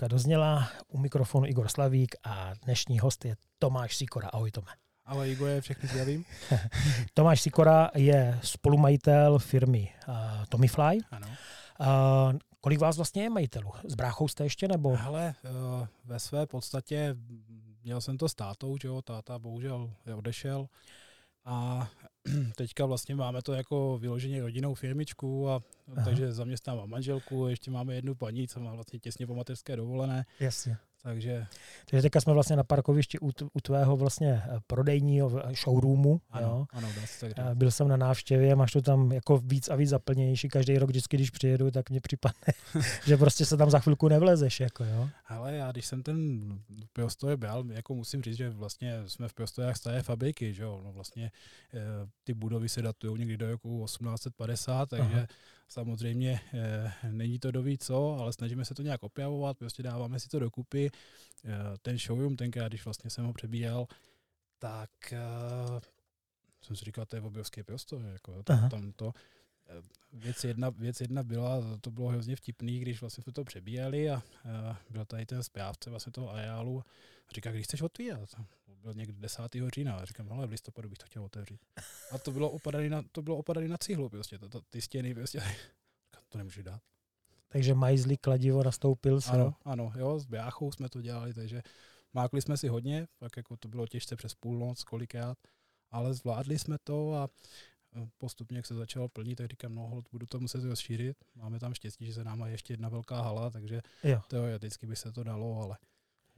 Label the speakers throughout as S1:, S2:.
S1: vysílka dozněla. U mikrofonu Igor Slavík a dnešní host je Tomáš Sikora. Ahoj Tome.
S2: Ahoj Igor, všechny zdravím.
S1: Tomáš Sikora je spolumajitel firmy uh, Tomifly.
S2: Ano.
S1: Uh, kolik vás vlastně je majitelů? S bráchou jste ještě nebo?
S2: Hele, uh, ve své podstatě měl jsem to s tátou, že jo, táta bohužel odešel a teďka vlastně máme to jako vyloženě rodinnou firmičku, a Aha. takže zaměstnávám manželku, ještě máme jednu paní, co má vlastně těsně po mateřské dovolené.
S1: Jasně.
S2: Takže...
S1: Takže teďka jsme vlastně na parkovišti u, u tvého vlastně eh, prodejního showroomu.
S2: Ano,
S1: jo.
S2: ano, tak
S1: říct. Byl jsem na návštěvě, máš to tam jako víc a víc zaplněnější. Každý rok vždycky, když přijedu, tak mě připadne, že prostě se tam za chvilku nevlezeš. Jako, jo.
S2: Ale já, když jsem ten prostor byl, jako musím říct, že vlastně jsme v prostorách staré fabriky, že jo. No vlastně e, ty budovy se datují někdy do roku 1850, takže Aha Samozřejmě e, není to doví co, ale snažíme se to nějak opravovat, prostě dáváme si to dokupy. E, ten showroom, tenkrát, když vlastně jsem ho přebíjel, tak e, jsem si říkal, to je obrovský prostor, jako, tam, tam to, Věc jedna, věc jedna byla, to bylo hrozně vtipný, když vlastně jsme to přebíjeli a, a byl tady ten správce vlastně toho areálu a říká, když chceš otvírat. Byl někdy 10. října a říkám, ale v listopadu bych to chtěl otevřít. A to bylo opadaný na, to bylo opadaný na cihlu, prostě, to, to, ty stěny, prostě, to nemůžu dát.
S1: Takže majzlí kladivo nastoupil se.
S2: Ano, ano, jo, s bráchou jsme to dělali, takže mákli jsme si hodně, tak jako to bylo těžce přes půlnoc kolikrát, ale zvládli jsme to a postupně, jak se začalo plnit, tak říkám, no budu to muset rozšířit. Máme tam štěstí, že se nám má ještě jedna velká hala, takže jo. teoreticky by se to dalo, ale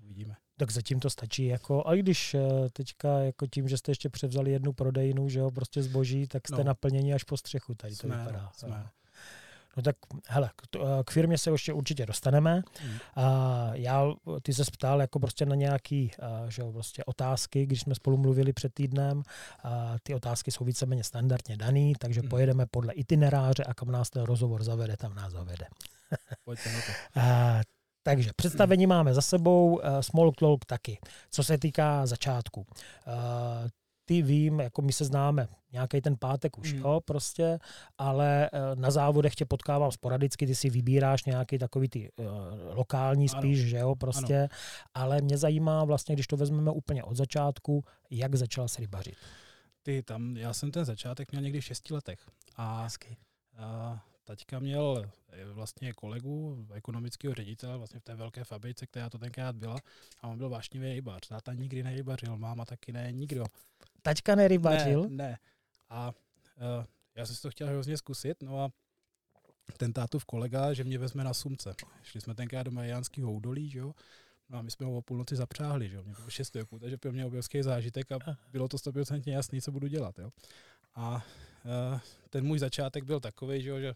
S2: uvidíme.
S1: Tak zatím to stačí. Jako, a když eh, teďka jako tím, že jste ještě převzali jednu prodejnu, že jo, prostě zboží, tak jste no. naplněni až po střechu tady
S2: jsme,
S1: to vypadá.
S2: Jsme.
S1: No tak hele, k, k firmě se ještě určitě dostaneme. Hmm. A já, ty se ptal jako prostě na nějaký že jo, prostě otázky, když jsme spolu mluvili před týdnem. A ty otázky jsou víceméně standardně daný, takže hmm. pojedeme podle itineráře a kam nás ten rozhovor zavede, tam nás zavede.
S2: Pojďte na to.
S1: A, takže představení máme za sebou, uh, Small Talk taky. Co se týká začátku. Uh, ty vím, jako my se známe nějaký ten pátek už, mm. jo, prostě, ale uh, na závodech tě potkávám sporadicky, ty si vybíráš nějaký takový ty uh, lokální spíš, ano. že jo, prostě, ano. ale mě zajímá vlastně, když to vezmeme úplně od začátku, jak začal se rybařit.
S2: Ty tam, já jsem ten začátek měl někdy v šesti letech. A,
S1: Hezky.
S2: a taťka měl eh, vlastně kolegu, ekonomického ředitele vlastně v té velké fabrice, která to tenkrát byla a on byl vášnivý rybář. Táta nikdy nerybařil, máma taky ne, nikdo.
S1: Taťka nerybařil?
S2: Ne, ne. A uh, já jsem si to chtěl hrozně zkusit, no a ten tátův kolega, že mě vezme na sumce. Šli jsme tenkrát do Mariánského údolí, že jo, No a my jsme ho o půlnoci zapřáhli, že jo, mě bylo 6 roků, takže pro mě obrovský zážitek a bylo to 100% jasný, co budu dělat, jo. A ten můj začátek byl takový, že, že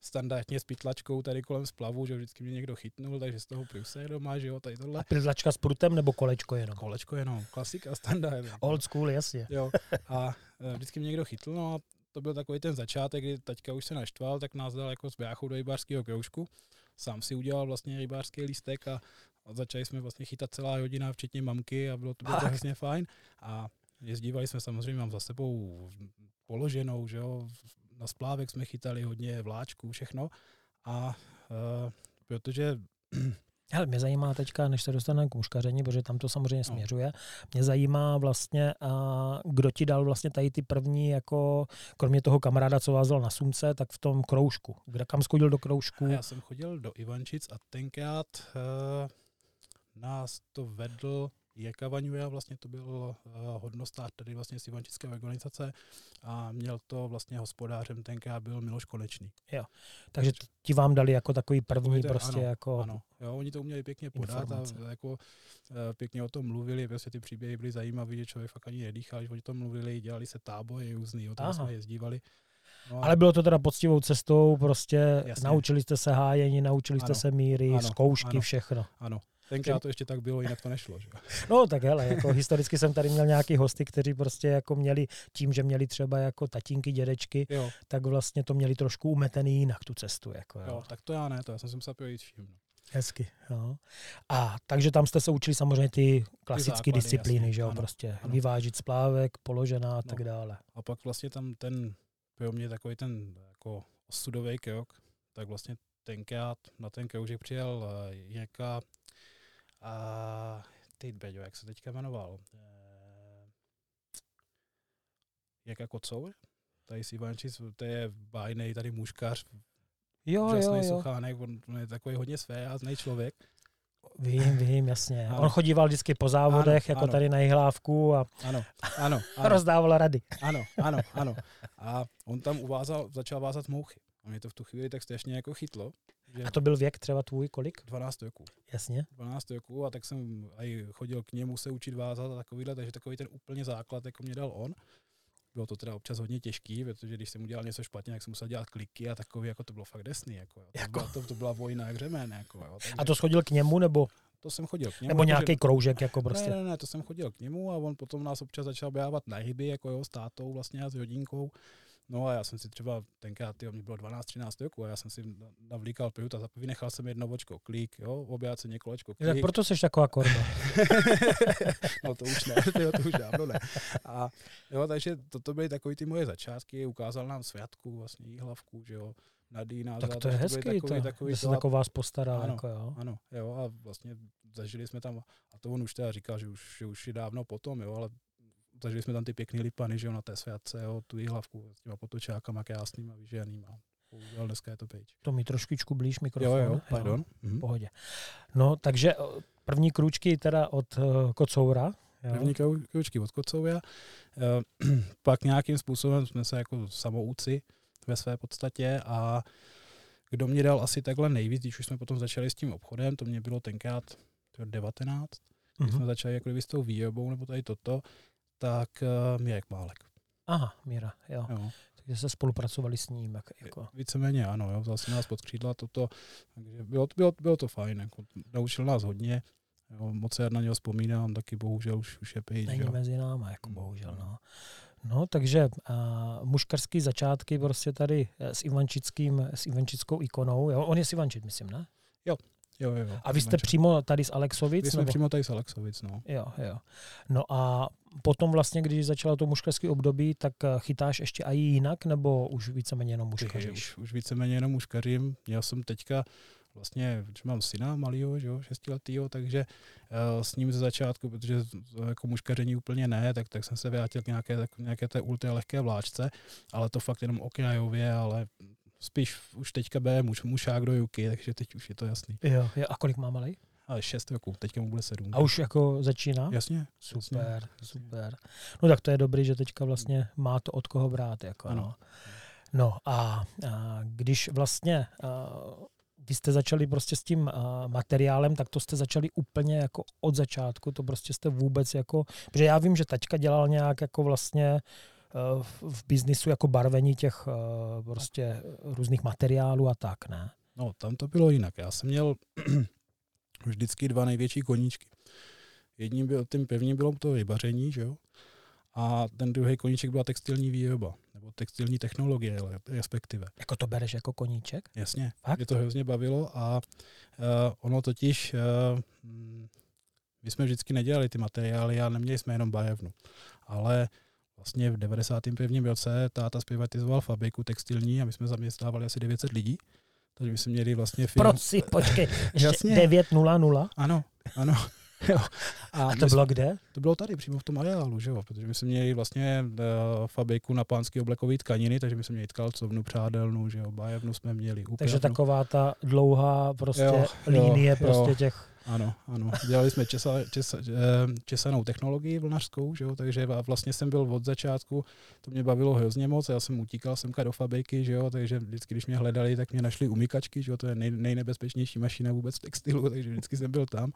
S2: standardně s pytlačkou tady kolem splavu, že vždycky mě někdo chytnul, takže z toho pruse doma, že jo, tady tohle. A
S1: pytlačka s prutem nebo kolečko jenom?
S2: Kolečko jenom, klasika, standard.
S1: Old school, jasně.
S2: Jo, a uh, vždycky mě někdo chytl, no a to byl takový ten začátek, kdy teďka už se naštval, tak nás dal jako s bráchou do rybářského kroužku. Sám si udělal vlastně rybářský lístek a, a začali jsme vlastně chytat celá rodina, včetně mamky a bylo to, bylo hrozně fajn. A jezdívali jsme samozřejmě, mám za sebou položenou, že jo, na splávek jsme chytali hodně vláčků, všechno. A uh, protože
S1: Hele, mě zajímá teďka, než se dostaneme k muškaření, protože tam to samozřejmě no. směřuje, mě zajímá vlastně, a kdo ti dal vlastně tady ty první, jako kromě toho kamaráda, co vás dal na sumce, tak v tom kroužku. Kde, kam jsi chodil do kroužku?
S2: Já jsem chodil do Ivančic a tenkrát uh, nás to vedl Jirka Vaňuja, vlastně to byl uh, hodnostář tady vlastně z Ivančické organizace a měl to vlastně hospodářem tenkrát byl Miloš Konečný.
S1: Jo, takže ti vám dali jako takový první to, prostě
S2: ano,
S1: jako
S2: Ano, jo, oni to uměli pěkně podat informace. a jako uh, pěkně o tom mluvili, prostě ty příběhy byly zajímavé, že člověk fakt ani nedýchal, když oni to mluvili, dělali se tábory různý, o tom jsme jezdívali.
S1: No, ale bylo to teda poctivou cestou, prostě jasně. naučili jste se hájení, naučili jste ano, se míry, ano, zkoušky,
S2: ano,
S1: všechno.
S2: Ano, Tenkrát to ještě tak bylo, jinak to nešlo. Že?
S1: No tak hele, jako historicky jsem tady měl nějaký hosty, kteří prostě jako měli tím, že měli třeba jako tatínky, dědečky, jo. tak vlastně to měli trošku umetený jinak tu cestu. Jako, jo.
S2: jo tak to já ne, to já jsem se projít vším. No.
S1: Hezky, jo. A takže tam jste se učili samozřejmě ty klasické disciplíny, jasně, že jo, ano, prostě ano. vyvážit splávek, položená a no. tak dále.
S2: A pak vlastně tam ten, pro mě takový ten jako osudový krok, tak vlastně tenkrát na ten kroužek přijel nějaká A ty Beďo, jak se teďka jmenoval? Eh, Jaka Kocour? Tady si Ivančic, to je bájnej tady muškař,
S1: Jo, jo,
S2: úžasný
S1: jo.
S2: suchánek, on, on je takový hodně své člověk.
S1: Vím, vím, jasně.
S2: Ano.
S1: On chodíval vždycky po závodech,
S2: Ano,
S1: jako
S2: ano.
S1: tady na Jihlávku a
S2: Ano, ano, ano,
S1: rozdával rady.
S2: ano, ano, ano. A on tam uvázal, začal vázat mouchy. A mě to v tu chvíli tak strašně jako chytlo. Že
S1: A to byl věk třeba tvůj kolik?
S2: 12 roků.
S1: Jasně.
S2: 12 roků a tak jsem aj chodil k němu se učit vázat a takovýhle, takže takový ten úplně základ jako mě dal on. Bylo to teda občas hodně těžký, protože když jsem udělal něco špatně, tak jsem musel dělat kliky a takový, jako to bylo fakt desný. Jako, jo. To,
S1: Jako?
S2: Byla, to, to, byla vojna jak řemen. Jako, jo. Takže
S1: A to schodil k němu, nebo,
S2: to jsem chodil k němu.
S1: nebo
S2: protože-
S1: nějaký kroužek, jako prostě?
S2: Ne, ne, ne, to jsem chodil k němu a on potom nás občas začal běhávat na hyby, jako jo, s tátou vlastně a s hodinkou. No a já jsem si třeba tenkrát, tyjo, mě bylo 12-13 roku a já jsem si na- navlíkal pivot a vynechal jsem jedno očko, klík, jo, objáceně kolečko,
S1: Tak
S2: klík.
S1: proto jsi taková korba.
S2: no to už ne, tyjo, to už dávno ne. A jo, takže toto byly takový ty moje začátky, ukázal nám světku, vlastně jíhlavku, že jo, Nadýna.
S1: tak to je hezký,
S2: takový,
S1: to,
S2: takový
S1: že se tak o vás postaral.
S2: Ano.
S1: Jako jo.
S2: Ano, jo, a vlastně zažili jsme tam, a to on už teda říkal, že už, že už je dávno potom, jo, ale zažili jsme tam ty pěkný lipany, že jo, na té světce, jo, tu hlavku s těma potočákama krásnýma, vyženýma. Bohužel dneska je to pryč.
S1: To mi trošičku blíž
S2: Jo,
S1: mikrofon.
S2: jo, pardon.
S1: V
S2: Mhm.
S1: pohodě. No, takže eh, první krůčky teda od uh, Kocoura. Jo.
S2: První kroučky od Kocovia. Eh, Pak nějakým způsobem jsme se jako samouci ve své podstatě a kdo mě dal asi takhle nejvíc, když už jsme potom začali s tím obchodem, to mě bylo tenkrát to 19, když jsme
S1: Mhm.
S2: začali jako s tou výrobou nebo tady toto, tak uh, Mirek Málek.
S1: Aha, Míra, jo.
S2: Jo.
S1: Takže se spolupracovali s ním. Jak, jako.
S2: Víceméně ano, jo, vzal si nás pod křídla toto, takže bylo, bylo, bylo to fajn, jako, naučil nás hodně, jo, moc se na něho vzpomínám, taky bohužel už, už je pryč,
S1: Není
S2: jo.
S1: mezi náma, jako
S2: Mm.
S1: bohužel. No. No, takže uh, muškarský začátky prostě tady eh, s Ivančickým, s Ivančickou ikonou. Jo? On je z Ivančit, myslím, ne?
S2: Jo, jo, jo.
S1: A vy jste
S2: Ivanček.
S1: přímo tady z Alexovic?
S2: My jsme
S1: nebo?
S2: přímo tady z Alexovic, no.
S1: Jo, jo. No a potom vlastně, když začalo to muškarské období, tak eh, chytáš ještě i jinak, nebo už víceméně jenom muškaříš?
S2: už, už víceméně jenom muškařím. Měl jsem teďka vlastně, že mám syna malýho, že jo, šestiletýho, takže uh, s ním ze začátku, protože to jako muškaření úplně ne, tak, tak jsem se vrátil k nějaké, tak, nějaké té ultra lehké vláčce, ale to fakt jenom okrajově, ale spíš už teďka bude muž, mušák do juky, takže teď už je to jasný.
S1: Jo, jo. A kolik má malý?
S2: Ale šest roků, teďka mu bude sedm.
S1: A už jako začíná?
S2: Jasně.
S1: Super,
S2: jasně.
S1: super. No tak to je dobrý, že teďka vlastně má to od koho brát. Jako,
S2: Ano.
S1: no. no a, a když vlastně a, vy jste začali prostě s tím a, materiálem, tak to jste začali úplně jako od začátku, to prostě jste vůbec jako, protože já vím, že taťka dělal nějak jako vlastně a, v- v biznisu jako barvení těch a, prostě různých materiálů a tak, ne?
S2: No, tam to bylo jinak. Já jsem měl vždycky dva největší koníčky. Jedním byl, tím prvním bylo to rybaření, že jo? A ten druhý koníček byla textilní výroba, nebo textilní technologie, respektive.
S1: Jako to bereš jako koníček?
S2: Jasně,
S1: Fakt?
S2: mě to hrozně bavilo a uh, ono totiž, uh, my jsme vždycky nedělali ty materiály a neměli jsme jenom barevnu, ale vlastně v 91. roce táta zprivatizoval fabriku textilní a my jsme zaměstnávali asi 900 lidí, takže my jsme měli vlastně firmu.
S1: Prosím, počkej,
S2: Jasně.
S1: 9.00.
S2: Ano, ano. Jo.
S1: A
S2: my
S1: to
S2: jsme-
S1: bylo kde?
S2: to bylo tady, přímo v tom areálu, že jo? protože my jsme měli vlastně uh, fabriku na pánský oblekový tkaniny, takže my jsme měli tkalcovnu, přádelnu, že jo, bájevnu jsme měli,
S1: Takže
S2: úpravnu.
S1: taková ta dlouhá prostě
S2: Jo, jo,
S1: línie
S2: jo.
S1: prostě těch...
S2: Ano, ano. Dělali jsme česa, česa, eh, česanou technologii vlnařskou, že jo? takže vlastně jsem byl od začátku, to mě bavilo hrozně moc, já jsem utíkal semka do fabriky, že jo? takže vždycky, když mě hledali, tak mě našli umykačky, že jo? to je nej, nejnebezpečnější mašina vůbec v textilu, takže vždycky jsem byl tam.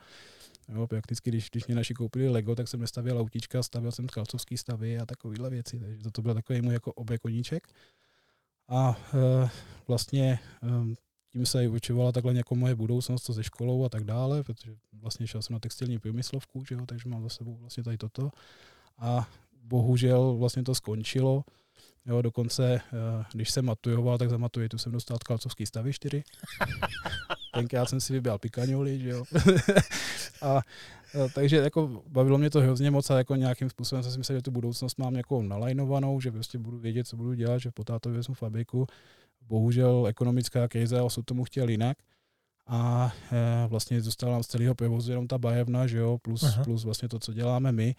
S2: Jo, prakticky, když, když mě naši koupili Lego, tak jsem nestavěl autíčka, stavěl jsem kalcovský stavy a takovéhle věci, takže to, to byl takový můj jako obekoníček. A e, vlastně e, tím se i učovala takhle jako moje budoucnost ze školou a tak dále, protože vlastně šel jsem na textilní průmyslovku, že jo, takže mám za sebou vlastně tady toto. A bohužel vlastně to skončilo. Jo, dokonce, eh, když jsem matujoval, tak za maturitu jsem dostal kalcovský stavy 4. Tenkrát jsem si vybral pikaňoli, že jo. a, a, takže jako bavilo mě to hrozně moc a jako nějakým způsobem jsem si myslel, že tu budoucnost mám jako nalajnovanou, že prostě budu vědět, co budu dělat, že po tátovi vezmu fabriku. Bohužel ekonomická krize a osud tomu chtěl jinak. a e, vlastně zůstala nám z celého pivozu jenom ta bajevna, že jo, plus, plus vlastně to, co děláme my.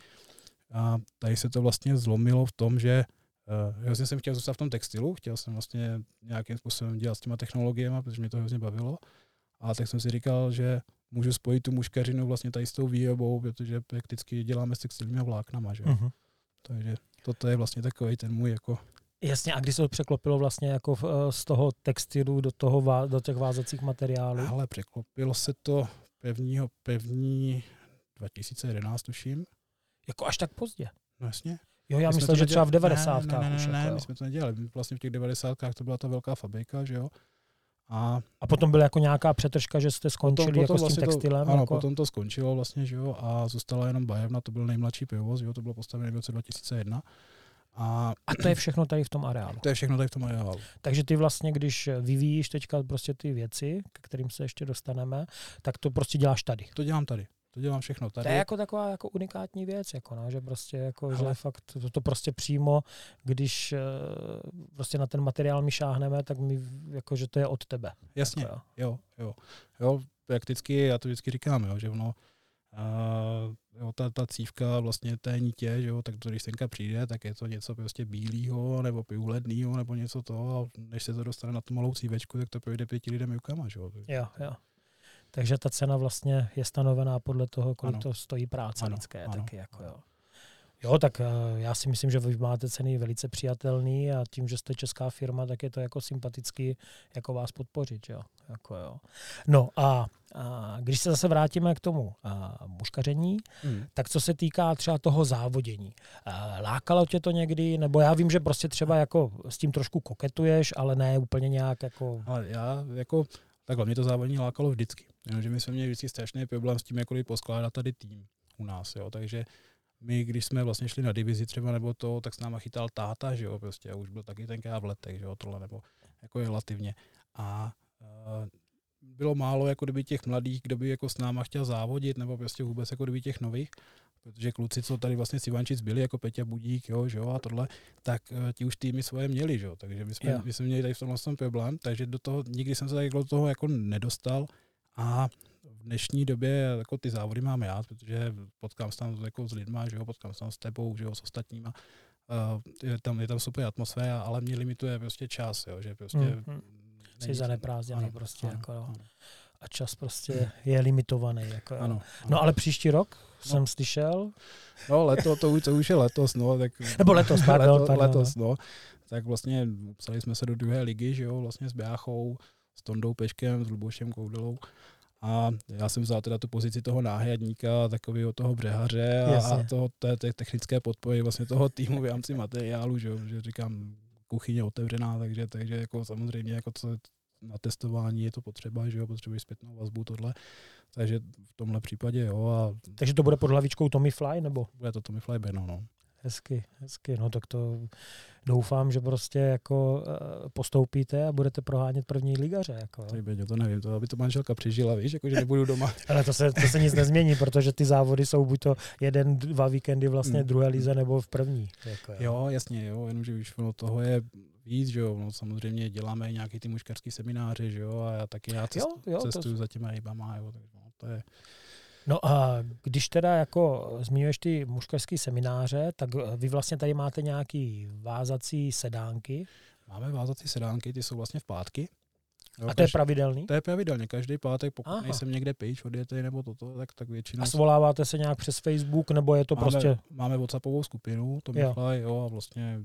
S2: A tady se to vlastně zlomilo v tom, že uh, hrozně jsem chtěl zůstat v tom textilu, chtěl jsem vlastně nějakým způsobem dělat s těma technologiemi, protože mě to hrozně bavilo. A tak jsem si říkal, že můžu spojit tu muškařinu vlastně tady s tou výrobou, protože prakticky děláme s textilními vláknama, že uh-huh. Takže toto je vlastně takový ten můj jako
S1: Jasně, a když se to překlopilo vlastně jako eh, z toho textilu do, toho, do těch vázacích materiálů?
S2: Ale překlopilo se to pevního, pevní 2011, tuším.
S1: Jako až tak pozdě?
S2: No jasně.
S1: Jo, já myslím, že třeba v 90.
S2: Ne, ne, ne, ne, ne, jako, my jsme to nedělali. Vlastně v těch 90. to byla ta velká fabrika, že jo.
S1: A, a potom byla jako nějaká přetržka, že jste skončili potom, potom jako vlastně s tím textilem?
S2: To, ano,
S1: jako...
S2: potom to skončilo vlastně, že jo, a zůstala jenom Bajevna, to byl nejmladší pivovoz, jo, to bylo postavené v roce 2001.
S1: A, a to je všechno tady v tom areálu.
S2: To je všechno tady v tom areálu.
S1: Takže ty vlastně, když vyvíjíš teďka prostě ty věci, k kterým se ještě dostaneme, tak to prostě děláš tady.
S2: To dělám tady. To dělám všechno tady.
S1: To je jako taková jako unikátní věc, jako no, že prostě jako, Ale... že fakt to, to, prostě přímo, když uh, prostě na ten materiál my šáhneme, tak my, jako, že to je od tebe.
S2: Jasně,
S1: jako,
S2: jo. jo, jo. Jo, prakticky, já to vždycky říkám, jo, že ono, jo, ta, ta cívka vlastně té nitě, že jo, tak to, když senka přijde, tak je to něco prostě bílého nebo piuledného nebo něco toho a než se to dostane na tu malou cívečku, tak to projde pěti lidem rukama, že jo.
S1: Jo, jo. Takže ta cena vlastně je stanovená podle toho, kolik ano. to stojí práce ano, lidské ano, taky. Jako jo. Jo, tak eh, já si myslím, že vy máte ceny velice přijatelný a tím, že jste česká firma, tak je to jako sympatický jako vás podpořit. Jo. Jako jo. No a, a když se zase vrátíme k tomu a, muškaření, hmm. tak co se týká třeba toho závodění, a, lákalo tě to někdy, nebo já vím, že prostě třeba jako s tím trošku koketuješ, ale ne úplně nějak jako...
S2: Ale já jako Takhle, mě to závodní lákalo vždycky. Jenomže my jsme měli vždycky strašný problém s tím, jakkoliv poskládat tady tým u nás. Jo. Takže my, když jsme vlastně šli na divizi třeba nebo to, tak s náma chytal táta, že jo, prostě, a už byl taky tenkrát v letech, že jo, tohle, nebo jako relativně. A uh, bylo málo jako kdyby těch mladých, kdo by jako s náma chtěl závodit, nebo prostě vůbec jako kdyby těch nových protože kluci, co tady vlastně z Ivančic byli, jako Peťa Budík, jo, že jo, a tohle, tak uh, ti už týmy svoje měli, že jo, takže my jsme, yeah. my jsme měli tady v tomhle tom problém, takže do toho, nikdy jsem se tady do toho jako nedostal a v dnešní době jako ty závody mám já, protože potkám se tam jako s lidma, že jo, potkám se tam s tebou, že jo, s ostatníma, uh, je, tam, je tam super atmosféra, ale mě limituje prostě čas, jo, že prostě... Mm-hmm.
S1: Jsi zaneprázdněný prostě, ano, jako. Ano a čas prostě je limitovaný. Jako, ano, ano. No ale příští rok no. jsem slyšel.
S2: No leto, to, už, to už je letos, no. Tak,
S1: Nebo letos, pardon,
S2: leto, pardon. Letos, no. Tak vlastně psali jsme se do druhé ligy, že jo, vlastně s Báchou, s Tondou Peškem, s Lubošem Koudelou. A já jsem vzal teda tu pozici toho náhradníka, takového toho břehaře a, a toho té, té technické podpory vlastně toho týmu v rámci materiálu, že, že říkám, kuchyně otevřená, takže, takže jako samozřejmě jako co, na testování je to potřeba, že jo, potřebuješ zpětnou vazbu, tohle. Takže v tomhle případě jo. A
S1: Takže to bude pod hlavičkou Tommy Fly, nebo?
S2: Bude to Tommy Fly Beno, no.
S1: Hezky, hezky. No tak to doufám, že prostě jako eh, postoupíte a budete prohánět první ligaře. Jako.
S2: Tady Beďo, to nevím, to aby to manželka přežila, víš, jako že nebudu doma.
S1: Ale to se, to se nic nezmění, protože ty závody jsou buď to jeden, dva víkendy vlastně hmm. druhé lize nebo v první. Jako,
S2: jo. jo, jasně, jo, jenomže už toho je víc, že jo, no, samozřejmě děláme nějaký ty muškarský semináře, že jo, a já taky já cestu, jo, jo, cestuju to... za těma rybama, jo, takže no, to je...
S1: No a když teda jako zmiňuješ ty muškarské semináře, tak vy vlastně tady máte nějaký vázací sedánky.
S2: Máme vázací sedánky, ty jsou vlastně v pátky.
S1: Jo, a to je pravidelný?
S2: To je pravidelně, každý pátek, pokud Aha. nejsem někde pejč, odjetej nebo toto, tak, tak většinou...
S1: A svoláváte se nějak přes Facebook, nebo je to
S2: máme,
S1: prostě...
S2: Máme WhatsAppovou skupinu, to jo. Fly, jo, a vlastně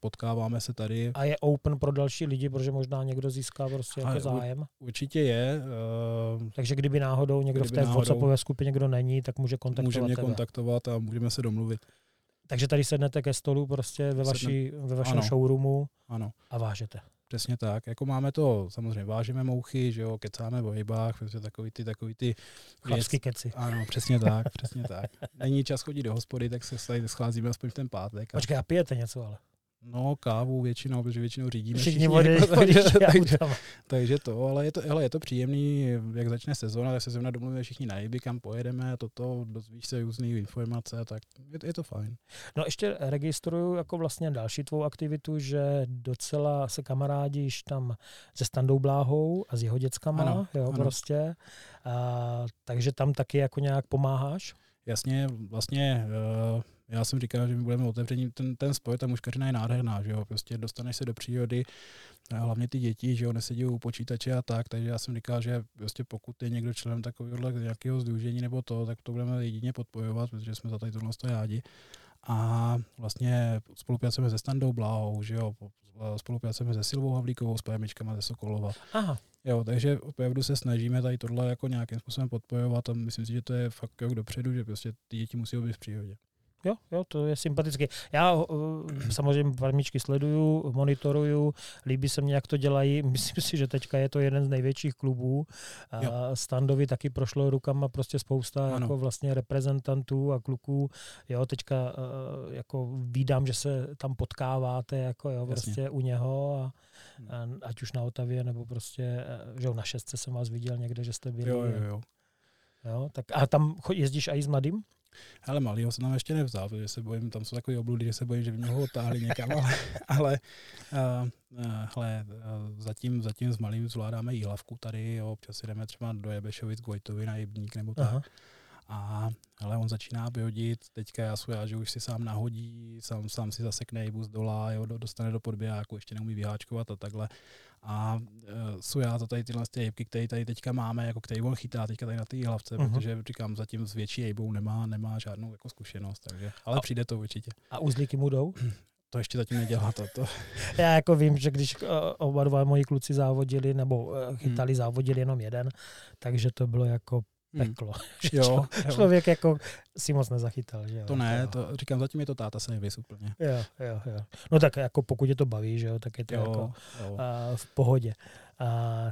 S2: potkáváme se tady.
S1: A je open pro další lidi, protože možná někdo získá prostě jako zájem?
S2: Určitě je.
S1: Uh, Takže kdyby náhodou někdo kdyby v té náhodou, WhatsAppové skupině někdo není, tak může kontaktovat
S2: Může mě
S1: tebe.
S2: kontaktovat a můžeme se domluvit.
S1: Takže tady sednete ke stolu prostě ve, vaší, ve vašem ano. showroomu
S2: ano.
S1: a vážete.
S2: Přesně tak. Jako máme to, samozřejmě vážíme mouchy, že jo, kecáme o rybách, prostě takový ty, takový ty
S1: Chlapský keci.
S2: Ano, přesně tak, přesně tak. Není čas chodit do hospody, tak se tady scházíme aspoň v ten pátek.
S1: A... Počkej, a pijete něco ale?
S2: No, kávu většinou, protože většinou řídíme
S1: Všichni vody,
S2: jako, takže, takže,
S1: takže,
S2: takže, to, ale je to, hele, je to příjemný, jak začne sezóna, tak se zrovna domluvíme všichni na Jiby, kam pojedeme, toto, dozvíš se různé informace, tak je, je, to fajn.
S1: No ještě registruju jako vlastně další tvou aktivitu, že docela se kamarádíš tam se Standou Bláhou a s jeho dětskama, ano, jo, ano. prostě, a, takže tam taky jako nějak pomáháš?
S2: Jasně, vlastně uh, já jsem říkal, že my budeme otevření, ten, ten spoj, ta muškařina je nádherná, že jo, prostě dostaneš se do přírody, a hlavně ty děti, že jo, nesedí u počítače a tak, takže já jsem říkal, že prostě pokud je někdo členem takového nějakého združení nebo to, tak to budeme jedině podpojovat, protože jsme za tady tohle rádi. A vlastně spolupracujeme se Standou Bláhou, že jo, spolupracujeme se Silvou Havlíkovou, s PMIčkama ze Sokolova.
S1: Aha.
S2: Jo, takže opravdu se snažíme tady tohle jako nějakým způsobem podpojovat a myslím si, že to je fakt krok dopředu, že prostě ty děti musí být v přírodě.
S1: Jo, jo, to je sympatické. Já uh, samozřejmě farmičky sleduju, monitoruju, líbí se mně, jak to dělají. Myslím si, že teďka je to jeden z největších klubů. Jo. Standovi taky prošlo rukama prostě spousta ano. jako vlastně reprezentantů a kluků. Jo, teďka uh, jako vídám, že se tam potkáváte jako jo, prostě u něho a, hmm. a, ať už na Otavě nebo prostě, že na šestce jsem vás viděl někde, že jste byli.
S2: Jo, jo, jo.
S1: Jo, tak a tam jezdíš i s mladým?
S2: Ale malýho jsem tam ještě nevzal, protože se bojím, tam jsou takové obludy, že se bojím, že by mě ho otáhli někam, ale, ale uh, uh, hele, zatím, zatím s malým zvládáme jílavku tady, jo, občas jdeme třeba do Jebešovic k Vojtovi na Jebník nebo tak. Aha. A ale on začíná vyhodit, teďka já já, že už si sám nahodí, sám, sám si zasekne jibu z dola, jo, dostane do podběháku, ještě neumí vyháčkovat a takhle. A jsou já to tady tyhle ty jejbky, které tady teďka máme, jako který on chytá teďka tady na té hlavce, uh-huh. protože říkám, zatím s větší jejbou nemá, nemá žádnou jako zkušenost, takže, ale a, přijde to určitě.
S1: A uzlíky mu jdou?
S2: To ještě zatím nedělá to. to.
S1: Já jako vím, že když uh, oba dva moji kluci závodili, nebo uh, chytali, hmm. závodili jenom jeden, takže to bylo jako. Peklo. Hmm. Jo, jo. Člověk jako si moc nezachytal. Že jo?
S2: To ne, to, říkám, zatím je to táta service úplně.
S1: Jo, jo, jo. No tak jako pokud je to baví, že jo, tak je to jo, jako jo. Uh, v pohodě. Uh,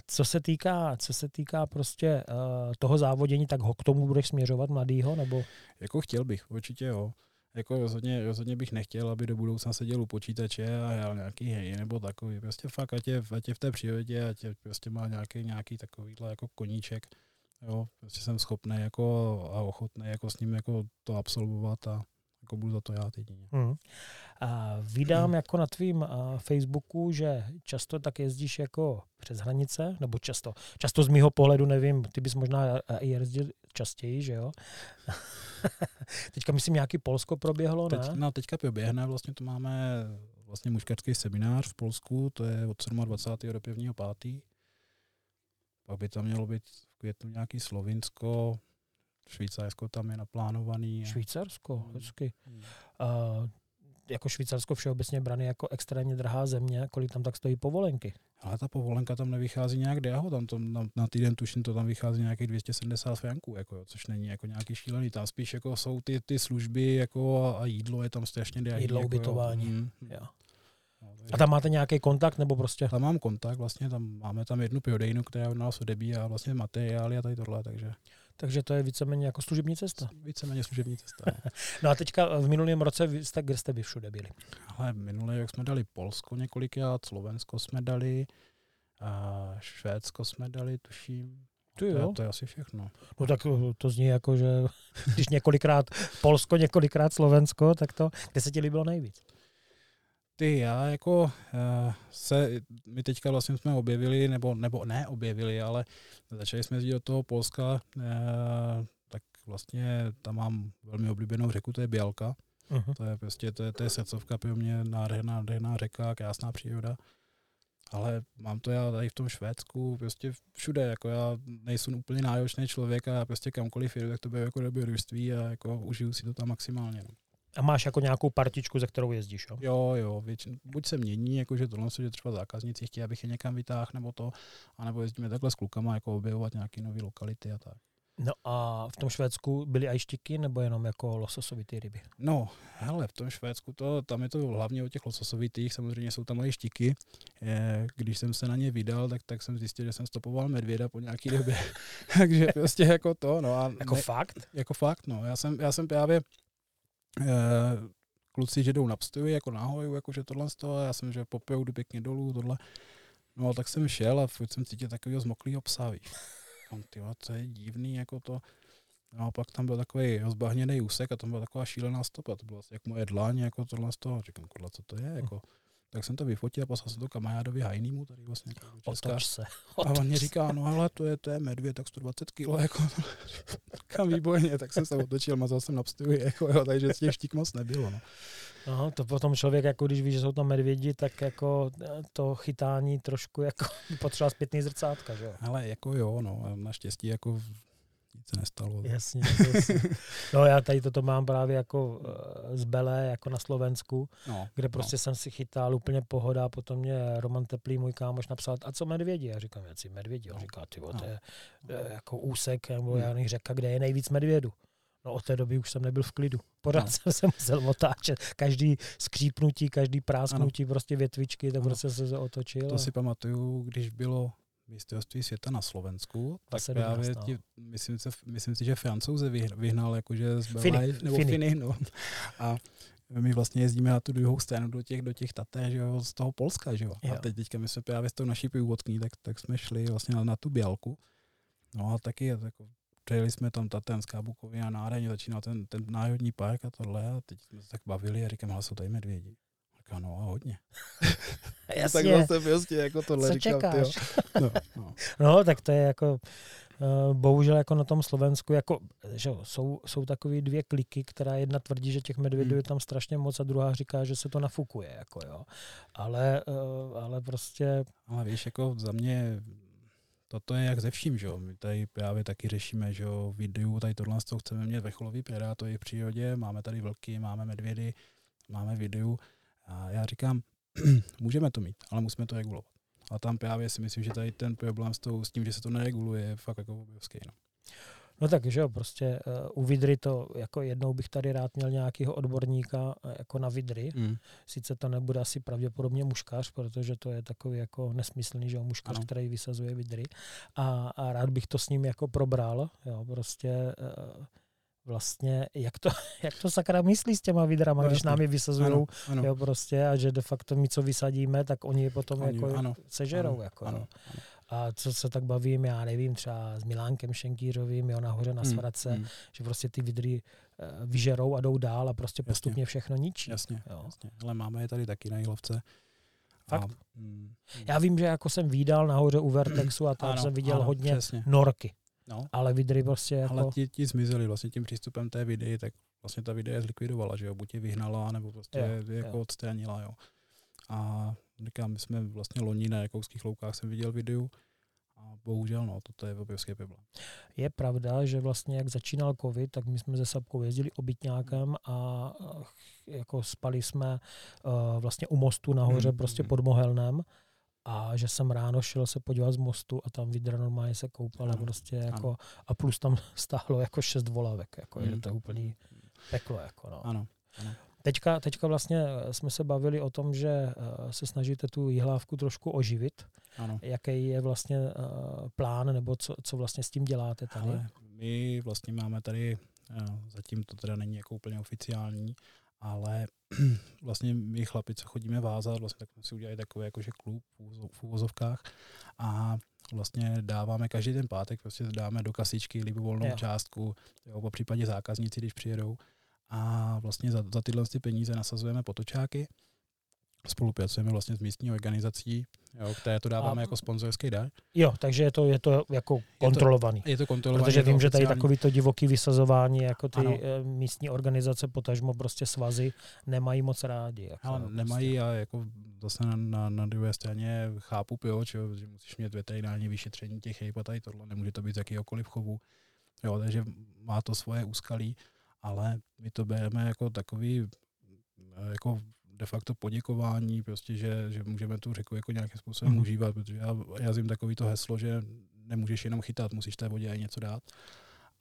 S1: co se týká, co se týká prostě uh, toho závodění, tak ho k tomu budeš směřovat mladýho, nebo?
S2: Jako chtěl bych, určitě jo. Jako rozhodně, rozhodně bych nechtěl, aby do budoucna seděl u počítače a jel nějaký hej nebo takový. Prostě fakt, ať je, ať je v té přírodě, ať je, prostě má nějaký, nějaký takovýhle jako koníček Jo, prostě jsem schopný jako a ochotný jako s ním jako to absolvovat a jako budu za to já jedině. Hmm.
S1: A vydám hmm. jako na tvým uh, Facebooku, že často tak jezdíš jako přes hranice, nebo často, často z mýho pohledu nevím, ty bys možná i jezdil častěji, že jo? teďka myslím nějaký Polsko proběhlo, ne? Teď,
S2: no, teďka proběhne, vlastně to máme vlastně muškařský seminář v Polsku, to je od 27. do 1. 5. Pak by tam mělo být květnu nějaký Slovinsko, Švýcarsko tam je naplánovaný.
S1: Švýcarsko, hmm. hezky. Hmm. Uh, jako Švýcarsko všeobecně braný jako extrémně drahá země, kolik tam tak stojí povolenky?
S2: Ale ta povolenka tam nevychází nějak deho, tam to, na, na týden tuším to tam vychází nějakých 270 franků, jako, což není jako nějaký šílený. Tam spíš jako jsou ty, ty služby jako a, a jídlo je tam strašně drahé.
S1: Jídlo, jako, ubytování. Mm, jo. A tam máte nějaký kontakt nebo prostě?
S2: Tam mám kontakt, vlastně tam máme tam jednu prodejnu, která od nás odebíjí a vlastně materiály a tady tohle, takže.
S1: Takže to je víceméně jako služební cesta.
S2: Víceméně služební cesta.
S1: No. no a teďka v minulém roce jste, kde jste by všude byli?
S2: Ale minulý rok jsme dali Polsko několikrát, Slovensko jsme dali, a Švédsko jsme dali, tuším.
S1: Tu jo.
S2: To, je, to je asi všechno.
S1: No tak eh, to zní jako, že když několikrát Polsko, několikrát Slovensko, tak to, kde se ti líbilo nejvíc?
S2: Ty, já jako uh, se, my teďka vlastně jsme objevili, nebo, nebo ne objevili, ale začali jsme jezdit do toho Polska, uh, tak vlastně tam mám velmi oblíbenou řeku, to je Bělka. Uh-huh. To je prostě, to je, to je srdcovka pro mě, nádherná, nádherná řeka, krásná příroda. Ale mám to já tady v tom Švédsku, prostě všude, jako já nejsem úplně náročný člověk a já prostě kamkoliv jdu, tak to bude jako dobrodružství a jako užiju si to tam maximálně. No.
S1: A máš jako nějakou partičku, ze kterou jezdíš, jo?
S2: Jo, jo, většin, buď se mění, jakože tohle, že třeba zákazníci chtějí, abych je někam vytáhl, nebo to, anebo jezdíme takhle s klukama, jako objevovat nějaké nové lokality a tak.
S1: No a v tom Švédsku byly aj štiky, nebo jenom jako lososovité ryby?
S2: No, hele, v tom Švédsku to, tam je to hlavně o těch lososovitých, samozřejmě jsou tam i štiky. Je, když jsem se na ně vydal, tak, tak jsem zjistil, že jsem stopoval medvěda po nějaký době. Takže prostě jako to, no. A
S1: jako ne, fakt?
S2: Jako fakt, no. Já jsem, já jsem právě kluci, že jdou na pstoji, jako nahoju, jako že tohle z toho, já jsem, že popiju, jdu pěkně dolů, tohle. No a tak jsem šel a furt jsem cítil takového zmoklého psa, víš. On, tyva, to je divný, jako to. No a pak tam byl takový rozbahněný úsek a tam byla taková šílená stopa. To bylo asi jak moje dláň, jako tohle z toho. Říkám, kurla, co to je? Jako, tak jsem to vyfotil a poslal jsem to kamarádovi Hajnýmu, tady vlastně jako
S1: Otoč se.
S2: A on mě říká, no ale to je, to je medvěd, tak 120 kg, jako kam výborně, tak jsem se otočil, mazal jsem na pstuji, jako, jo, takže z těch štík moc nebylo. No.
S1: No, to potom člověk, jako když ví, že jsou tam medvědi, tak jako to chytání trošku jako potřeba zpětný zrcátka, že jo?
S2: Ale jako jo, no, naštěstí jako se nestalo.
S1: Jasně, jasně. No já tady toto mám právě jako uh, z Belé, jako na Slovensku, no, kde prostě no. jsem si chytal úplně pohoda, potom mě Roman Teplý, můj kámoš, napsal, a co medvědi? Já říkám, jak si medvědi? On no. říká, ty no. to je no. jako úsek, nebo hmm. já nevím, řeka, kde je nejvíc medvědu. No od té doby už jsem nebyl v klidu. Pořád no. jsem se musel otáčet. Každý skřípnutí, každý prásknutí, ano. prostě větvičky, tak ano. prostě se otočil.
S2: To a... si pamatuju, když bylo mistrovství světa na Slovensku, tak právě no. ti, myslím, si, myslím si, že Francouze vyhnal jakože z Belaj, Finy. nebo Finy. Finy no. A my vlastně jezdíme na tu druhou stranu do těch, do těch taté, že jo, z toho Polska, že jo. jo. A teď teďka my jsme právě s tou naší původní, tak, tak jsme šli vlastně na, na tu Bělku. No a taky jako, přejeli jsme tam Tatenská Bukovina, náhradně začínal ten, ten národní park a tohle a teď jsme se tak bavili a říkám, ale jsou tady medvědi. Říká, no a hodně.
S1: Jasně.
S2: tak vlastně prostě jako tohle
S1: Co říkám, čekáš? No, no. no, tak to je jako, uh, bohužel jako na tom Slovensku, jako, že jsou, jsou takové dvě kliky, která jedna tvrdí, že těch medvědů hmm. je tam strašně moc a druhá říká, že se to nafukuje, jako jo. Ale, uh, ale prostě...
S2: Ale víš, jako za mě toto je jak ze vším, že jo. My tady právě taky řešíme, že jo, videu, tady tohle z toho chceme mít vrcholový predátory v přírodě, máme tady vlky, máme medvědy, máme videu. A já říkám, můžeme to mít, ale musíme to regulovat. A tam právě si myslím, že tady ten problém s, tou, s tím, že se to nereguluje, je fakt jako obrovský. No.
S1: No tak, že jo, prostě uh, u vidry to, jako jednou bych tady rád měl nějakého odborníka uh, jako na vidry. Mm. Sice to nebude asi pravděpodobně muškař, protože to je takový jako nesmyslný, že jo, muškař, ano. který vysazuje vidry. A, a rád bych to s ním jako probral, jo, prostě uh, vlastně, jak to, jak to sakra myslí s těma vidrama, no, když nám je vysazují, jo, prostě, a že de facto my, co vysadíme, tak oni je potom oni, jako ano, sežerou. Ano, jako, ano, ano. A co se tak bavím, já nevím, třeba s Milánkem Šenkýřovým, jo, nahoře na hmm, Svratce, hmm. že prostě ty vidry uh, vyžerou a jdou dál a prostě jasně. postupně všechno ničí.
S2: Jasně, jo. jasně. Ale máme je tady taky na Jilovce.
S1: Fakt? A, mm, já vím, že jako jsem výdal nahoře u Vertexu a tam ano, jsem viděl ano, hodně přesně. norky. No. Ale vidry prostě jako...
S2: Ale ti, ti zmizeli vlastně tím přístupem té videi, tak vlastně ta videa zlikvidovala, že jo, buď je vyhnala, nebo prostě jo, jako jo. odstranila, jo. A říkám, my jsme vlastně loni na jakouských loukách jsem viděl videu a bohužel, no, toto je obrovský problém.
S1: Je pravda, že vlastně jak začínal covid, tak my jsme ze Sapkou jezdili obytňákem a jako spali jsme uh, vlastně u mostu nahoře, mm, prostě mm. pod Mohelnem a že jsem ráno šel se podívat z mostu a tam vidra normálně se koupala ano. prostě jako ano. a plus tam stálo jako šest volavek, jako mm. je to úplný peklo, jako no.
S2: Ano. ano.
S1: Teďka, teďka vlastně eh, jsme se bavili o tom, že eh, se snažíte tu jihlávku trošku oživit. Ano. Jaký je vlastně uh, plán, nebo co, co vlastně s tím děláte tady? Ale
S2: my vlastně máme tady, zatím to teda není jako úplně oficiální, ale vlastně my chlapi, co chodíme vázat, vlastně tak jsme si udělali takový jakože klub v úvozovkách a vlastně dáváme každý ten pátek, prostě dáme do kasičky libovolnou jo. částku, jo, po případě zákazníci, když přijedou a vlastně za, za tyhle ty peníze nasazujeme potočáky spolupracujeme vlastně s místní organizací, jo, které to dáváme a, jako sponzorský dar.
S1: Jo, takže je to, je to jako kontrolovaný.
S2: Je to, je to kontrolovaný.
S1: Protože vím, že tady takový to divoký vysazování, jako ty ano. Eh, místní organizace, potažmo prostě svazy, nemají moc rádi. Jako,
S2: Ale prostě. nemají a jako zase na, na, na druhé straně chápu, jo, že musíš mít veterinární vyšetření těch chyb a tady tohle, nemůže to být z jakýhokoliv chovu. Jo, takže má to svoje úskalí, ale my to bereme jako takový eh, jako de facto poděkování, prostě, že, že můžeme tu řeku jako nějakým způsobem mm. užívat, protože já jazdím takový to heslo, že nemůžeš jenom chytat, musíš té vodě i něco dát.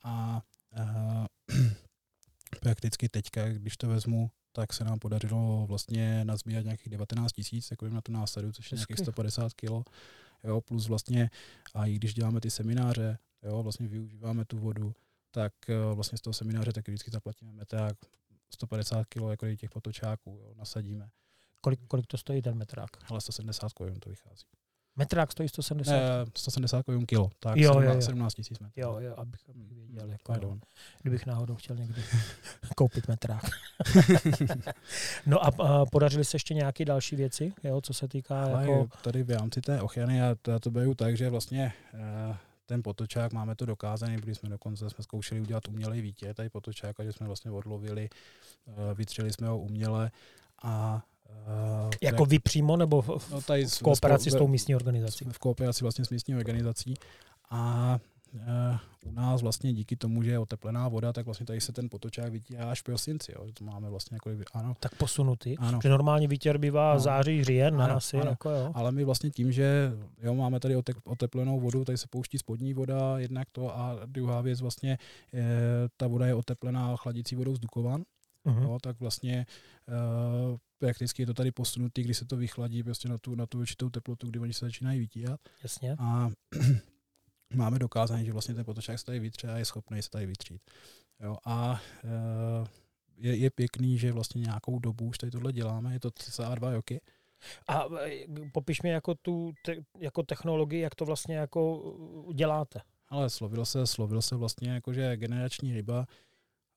S2: A uh, prakticky teďka, když to vezmu, tak se nám podařilo vlastně nazbírat nějakých 19 tisíc, takovým na tu následu, což je nějakých 150 kilo. Jo, plus vlastně, a i když děláme ty semináře, jo, vlastně využíváme tu vodu, tak uh, vlastně z toho semináře taky vždycky zaplatíme meták 150 kg jako těch potočáků jo, nasadíme.
S1: Kolik, kolik to stojí ten metrák?
S2: Ale 170 korun to vychází.
S1: Metrák stojí 170?
S2: Ne, 170 korun kilo, tak
S1: Jo, jo,
S2: 17,
S1: jo.
S2: 17 tisíc metrů.
S1: Jo, jo, abych, abych věděl, jako,
S2: Pardon.
S1: kdybych náhodou chtěl někdy koupit metrák. no a, a podařily se ještě nějaké další věci, jo, co se týká
S2: Ale
S1: jako...
S2: tady v rámci té ochrany, já to, já to beru tak, že vlastně eh, ten potočák, máme to dokázaný, protože jsme dokonce jsme zkoušeli udělat umělej vítě, tady potočáka, že jsme vlastně odlovili, eh, vytřeli jsme ho uměle a eh,
S1: Jako vy přímo, nebo v,
S2: no, tady
S1: v kooperaci s tou místní organizací?
S2: V kooperaci vlastně s místní organizací a u nás vlastně díky tomu, že je oteplená voda, tak vlastně tady se ten potočák vytírá až v prosinci. Jo. To máme vlastně jako, ano,
S1: Tak posunutý.
S2: ano.
S1: Že normálně výtěr bývá
S2: No.
S1: září, říjen,
S2: Ano,
S1: asi,
S2: ano.
S1: jako jo.
S2: Ale my vlastně tím, že jo, máme tady ote- oteplenou vodu, tady se pouští spodní voda, jednak to a druhá věc vlastně, e, ta voda je oteplená chladící vodou z Dukovan,
S1: Mhm.
S2: jo, tak vlastně e, prakticky je to tady posunutý, když se to vychladí prostě na tu, na tu určitou teplotu, kdy oni se začínají vytírat.
S1: Jasně.
S2: A máme dokázané, že vlastně ten potočák se tady vytře a je schopný se tady vytřít. Jo, a e, je, je pěkný, že vlastně nějakou dobu už tady tohle děláme, je to cca dva roky.
S1: A e, popiš mi jako tu te, jako technologii, jak to vlastně jako uh, děláte.
S2: Ale slovil se, slovil se vlastně jako, že generační ryba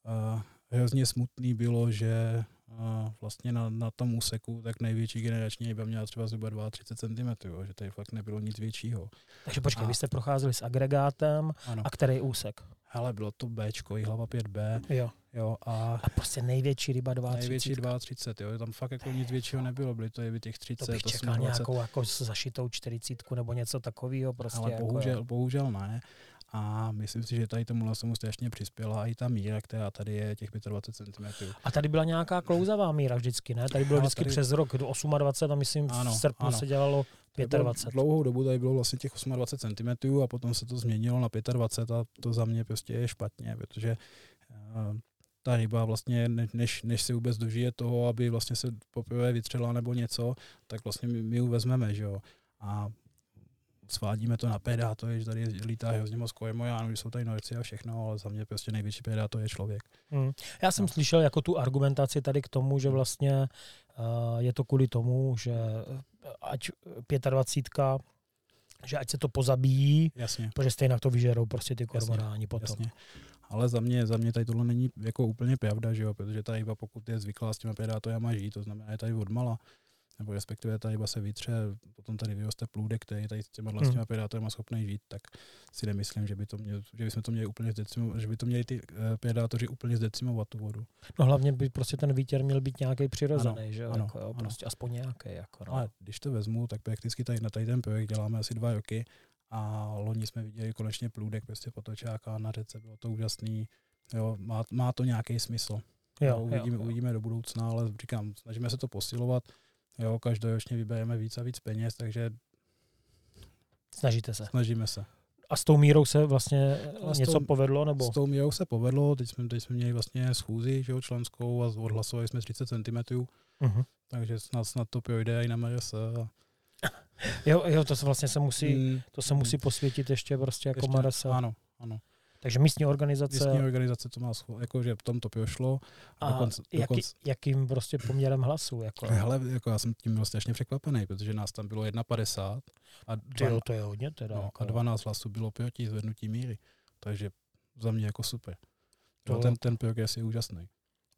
S2: uh, hrozně smutný bylo, že uh, vlastně na, na tom úseku tak největší generační ryba měla třeba zhruba 32 cm, jo, že tady fakt nebylo nic většího.
S1: Takže počkej,
S2: A-
S1: vy jste procházeli s agregátem
S2: Ano.
S1: a který úsek?
S2: Hele, bylo to i hlava 5B,
S1: Jo.
S2: jo, a
S1: A prostě největší ryba 32.
S2: největší 32, jo, tam fakt jako nic většího nebylo, byly to i těch 30,
S1: To bych čekal
S2: 28.
S1: nějakou jako zašitou 40 nebo něco takového. Prostě
S2: ale
S1: jako,
S2: bohužel, bohužel ne. A myslím si, že tady tomu tomu strašně přispěla i ta míra, která tady je těch 25 cm.
S1: A tady byla nějaká klouzavá míra vždycky, ne? Tady bylo vždycky
S2: tady-
S1: přes rok do 28 a myslím v
S2: Ano,
S1: srpnu
S2: ano.
S1: se dělalo
S2: Tady bylo
S1: 25.
S2: Dlouhou dobu tady bylo vlastně těch 28 cm a potom se to změnilo na 25 a to za mě prostě je špatně, protože eh, ta ryba vlastně, ne- než, než se vůbec dožije toho, aby vlastně se poprvé vytřela nebo něco, tak vlastně my, my ji vezmeme, že jo. A svádíme to na pedátory, že tady lítá hrozně moc kormoránů, že jsou tady norci a všechno, ale za mě prostě největší pedátor je člověk.
S1: Hmm. Já jsem
S2: No.
S1: slyšel jako tu argumentaci tady k tomu, že vlastně uh, je to kvůli tomu, že eh, ať 25 že ať se to pozabíjí,
S2: Jasně.
S1: protože stejně to vyžerou prostě ty kormoráni potom.
S2: Jasně. Ale za mě, za mě tady tohle není jako úplně pravda, že jo? protože ta ryba, pokud je zvyklá s těma predátorama žít, to znamená, je tady odmala, nebo respektive ta ryba se vytře, potom tady vyroste plůdek, který tady s těma
S1: Hmm.
S2: hmm. predátorama schopný žít, tak si nemyslím, že by to měl, že bychom to měli úplně zdecimovat, že by to měli ty eh, predátoři úplně zdecimovat tu vodu.
S1: No hlavně by prostě ten výtěr měl být nějaký přirozený,
S2: Ano,
S1: že
S2: ano,
S1: jako, jo?
S2: ano.
S1: Prostě aspoň nějaký. Jako, no.
S2: Ale když to vezmu, tak prakticky tady na tady ten projekt děláme asi dva roky a loni jsme viděli konečně plůdek prostě potočáka na řece, bylo to úžasný. Jo, má, má to nějaký smysl.
S1: jo,
S2: Jo, uvidíme,
S1: jo, jo.
S2: uvidíme do budoucna, ale říkám, snažíme se to posilovat. Jo, každoročně vybereme víc a víc peněz, takže
S1: Snažíte se.
S2: snažíme se.
S1: A s tou mírou se vlastně
S2: s
S1: něco
S2: tou-
S1: povedlo? Nebo?
S2: S tou mírou se povedlo, teď jsme, teď jsme měli vlastně schůzi že jo, členskou a odhlasovali jsme 30 cm,
S1: Mhm.
S2: takže snad, snad to projde i na MRS. A,
S1: Jo, jo, to se vlastně se musí,
S2: Mm,
S1: to se musí posvětit ještě prostě jako
S2: ještě-
S1: Maresa.
S2: Ano, ano.
S1: Takže místní organizace
S2: Místní organizace to má, scho- jako, že v tom to prošlo. A, dokonce,
S1: jaký,
S2: dokonce,
S1: jakým prostě poměrem hlasu? Jako.
S2: hele, jako já jsem tím byl strašně překvapený, protože nás tam bylo 1,50 a, dva,
S1: jo, to je hodně teda.
S2: no,
S1: jako.
S2: a 12 hlasů bylo proti zvednutí míry. Takže za mě jako super.
S1: To-
S2: Jo, ten, ten progres je úžasný.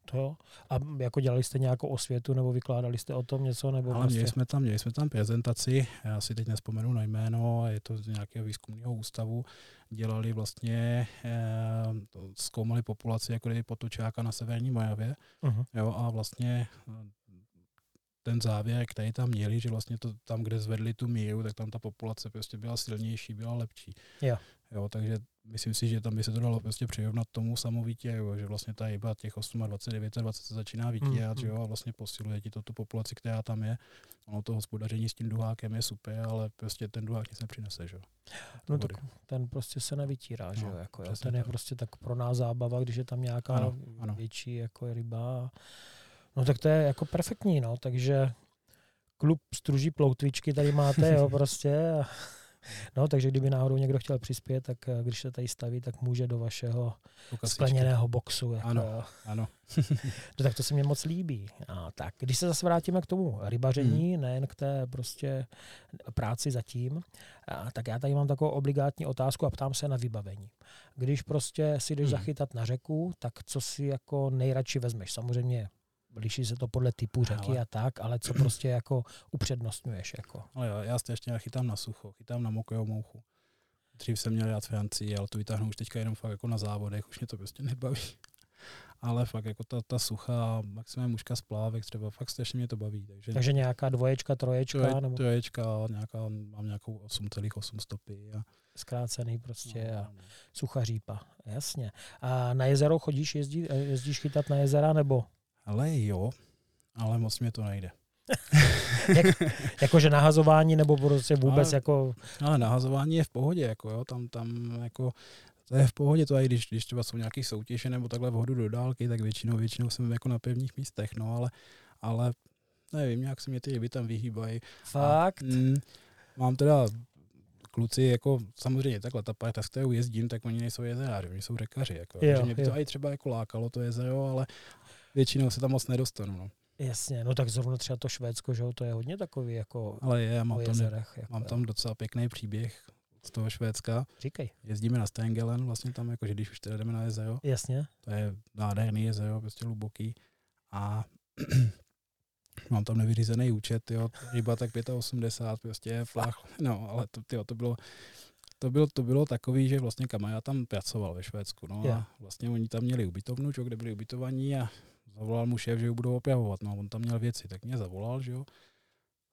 S1: To jo. A jako dělali jste nějakou osvětu nebo vykládali jste o tom něco? Nebo
S2: Ale
S1: prostě...
S2: měli jsme, tam, měli jsme tam prezentaci, já si teď nespomenu na jméno, je to z nějakého výzkumného ústavu, dělali vlastně, eh, zkoumali populaci jako kdyby potočáka na severní Moravě,
S1: uh-huh.
S2: jo, a vlastně eh, ten závěr, který tam měli, že vlastně to tam, kde zvedli tu míru, tak tam ta populace prostě byla silnější, byla lepší.
S1: Jo.
S2: Jo, takže myslím si, že tam by se to dalo prostě přirovnat tomu samovítěru, že vlastně ta ryba těch 28, 29 se začíná vytírat,
S1: Mm,
S2: že jo, a vlastně posiluje ti to tu populaci, která tam je. Ono to hospodaření s tím duhákem je super, ale prostě ten duhák nic nepřinese, že jo.
S1: No tak ten prostě se nevytírá, že jo?
S2: No,
S1: Jako, jo? Ten je
S2: tak.
S1: prostě tak pro nás zábava, když je tam nějaká
S2: Ano, ano.
S1: větší jako ryba. No tak to je jako perfektní, no, takže klub struží ploutvičky tady máte, jo, prostě. A No, takže kdyby náhodou někdo chtěl přispět, tak eh, když se tady staví, tak může do vašeho skleněného boxu. Jako,
S2: ano, ano.
S1: no, tak to se mi moc líbí. A tak, když se zase vrátíme k tomu rybaření, hmm. nejen k té prostě práci zatím, a, tak já tady mám takovou obligátní otázku a ptám se na vybavení. Když prostě si jdeš hmm. zachytat na řeku, tak co si jako nejradši vezmeš? Samozřejmě liší se to podle typu řeky ale. a tak, ale co prostě jako upřednostňuješ? Jako?
S2: Ale jo, já ještě chytám na sucho, chytám na mokrou mouchu. Dřív jsem měl rád Francii, ale to vytáhnu už teďka jenom fakt jako na závodech, už mě to prostě nebaví. ale fakt jako ta, ta suchá, maximálně mužka z plávek třeba, fakt strašně mě to baví. Takže,
S1: takže nějaká dvoječka, troječka?
S2: Troje, nebo? Troječka, nějaká, mám nějakou 8,8 stopy. A...
S1: Zkrácený prostě no, a no. suchá řípa, jasně. A na jezero chodíš, jezdí, jezdíš chytat na jezera nebo?
S2: Ale jo, ale moc mě to nejde.
S1: Jak, jakože nahazování nebo prostě vůbec ale, jako...
S2: Ale nahazování je v pohodě, jako jo, tam, tam jako to je v pohodě, to i když, když třeba jsou nějaký soutěže nebo takhle vhodu do dálky, tak většinou, většinou jsem jako na pevných místech, no ale, ale nevím, nějak se mě ty ryby tam vyhýbají.
S1: Fakt? A, mm,
S2: mám teda kluci, jako samozřejmě takhle, ta parta, s kterou jezdím, tak oni nejsou jezeráři, oni jsou řekaři. Jako, jo, že mě by to i třeba jako lákalo to jezero, ale většinou se tam moc nedostanu. No.
S1: Jasně, no tak zrovna třeba to Švédsko, že to je hodně takový jako
S2: Ale je, já mám, tam, jezerech, jako, mám tam docela pěkný příběh z toho Švédska.
S1: Říkej.
S2: Jezdíme na Stengelen, vlastně tam, jakože když už teda jdeme na jezero.
S1: Jasně.
S2: To je nádherný jezero, prostě hluboký. A mám tam nevyřízený účet, jo, ryba tak 85, prostě flach, no, ale to, tyjo, to bylo, to bylo, to bylo takový, že vlastně Kamaja tam pracoval ve Švédsku, no yeah. a vlastně oni tam měli ubytovnu, čo, kde byli ubytovaní a zavolal mu šéf, že ji budou opravovat, no on tam měl věci, tak mě zavolal, že jo,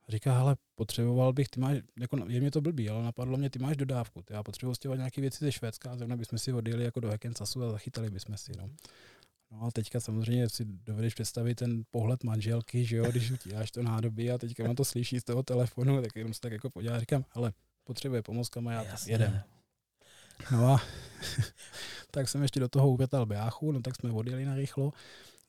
S2: říká, ale potřeboval bych, ty máš, jako je mě to blbý, ale napadlo mě, ty máš dodávku, ty já potřebuji stěhovat nějaké věci ze Švédska a zrovna bychom si odjeli jako do Hackensasu a zachytali bychom si, no. No a teďka samozřejmě si dovedeš představit ten pohled manželky, že jo, když utíháš to nádobí a teďka mám to slyší z toho telefonu, tak jenom se tak jako podívá, říkám, ale potřebuje pomoc, kam já Jasně. jedem. No a tak jsem ještě do toho uvětal bráchu, no tak jsme odjeli na rychlo,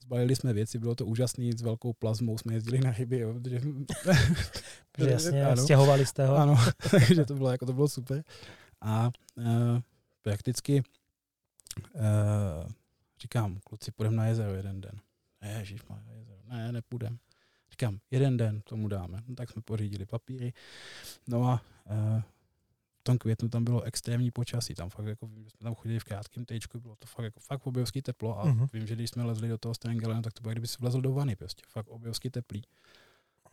S2: zbalili jsme věci, bylo to úžasný, s velkou plazmou jsme jezdili na ryby, jo, protože,
S1: že jasně, ano, stěhovali jste ho.
S2: Ano, takže to bylo, jako to bylo super. A uh, prakticky uh, říkám, kluci, půjdeme na jezero jeden den. Ježíš, má jezero. Ne, nepůjdem. Říkám, jeden den tomu dáme. No, tak jsme pořídili papíry. No a v tom květnu tam bylo extrémní počasí. Tam fakt jako vím, že jsme tam chodili v krátkém tečku, bylo to fakt jako fakt obrovský teplo a uh-huh. vím, že když jsme lezli do toho Stengelenu, tak to bylo, kdyby si vlezl do vany prostě. Fakt obrovský teplý.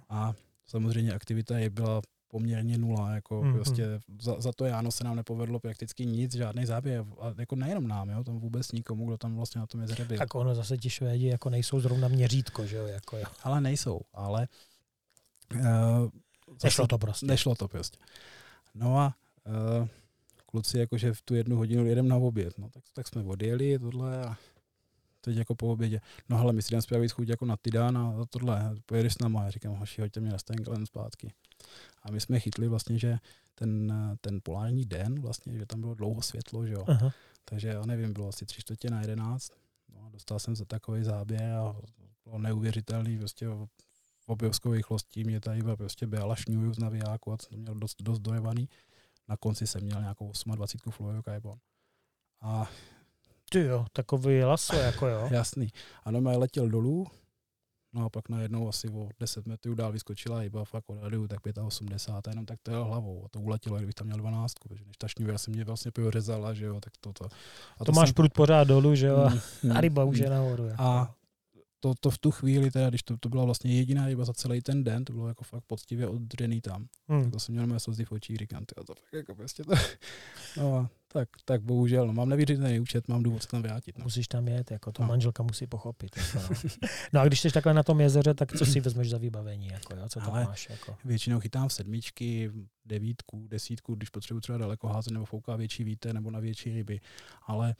S2: A samozřejmě aktivita je byla poměrně nula. Jako mm-hmm. prostě za, za, to Jáno se nám nepovedlo prakticky nic, žádný záběr. A jako nejenom nám, jo, tam vůbec nikomu, kdo tam vlastně na tom jezeře byl.
S1: Tak ono zase ti Švédi jako nejsou zrovna měřítko, že jo? Jako, jo.
S2: Ale nejsou, ale uh,
S1: nešlo to prostě.
S2: Nešlo to prostě. No a uh, kluci jakože v tu jednu hodinu jedem na oběd, no tak, tak jsme odjeli tohle a teď jako po obědě, no ale my si jdeme zpraví schůď jako na Tidán a tohle, pojedeš s náma. Já říkám, hoši, hoďte mě na Stengelen zpátky. A my jsme chytli vlastně, že ten, ten polární den, vlastně, že tam bylo dlouho světlo, že jo. Aha. Takže já nevím, bylo asi tři čtvrtě na jedenáct. No a dostal jsem za takový záběr a bylo neuvěřitelný, prostě v obrovskou rychlostí mě tady prostě byla šňuju z navijáku a jsem měl dost, dost dojevaný. Na konci jsem měl nějakou 28 fluorokarbon. A
S1: ty jo, takový laso, jako jo.
S2: Jasný. Ano, má letěl dolů, no a pak najednou asi o 10 metrů dál vyskočila iba fakt od radiu, tak 85, jenom tak to je hlavou. A to uletělo, kdybych tam měl 12, protože než ta šňůra se mě vlastně prořezala, že jo, tak to to. A
S1: to, to máš jsem... prut pořád dolů, že jo, mm, a ryba už je nahoru. Jako.
S2: A to, to v tu chvíli, teda, když to, to byla vlastně jediná ryba za celý ten den, to bylo jako fakt poctivě oddřený tam. Hmm. Tak to jsem měl mé slzy v očích, říkám, tyjo, to fakt jako prostě to, no, tak, tak bohužel, no, mám nevyřízený účet, mám důvod se tam vrátit. No.
S1: Musíš tam jet, jako to no. manželka musí pochopit. Jako, no. no. a když jsi takhle na tom jezeře, tak co si vezmeš za vybavení, jako, jo? co tam Ale máš? Jako?
S2: Většinou chytám sedmičky, devítku, desítku, když potřebuji třeba daleko házet nebo fouká větší vítr nebo na větší ryby. Ale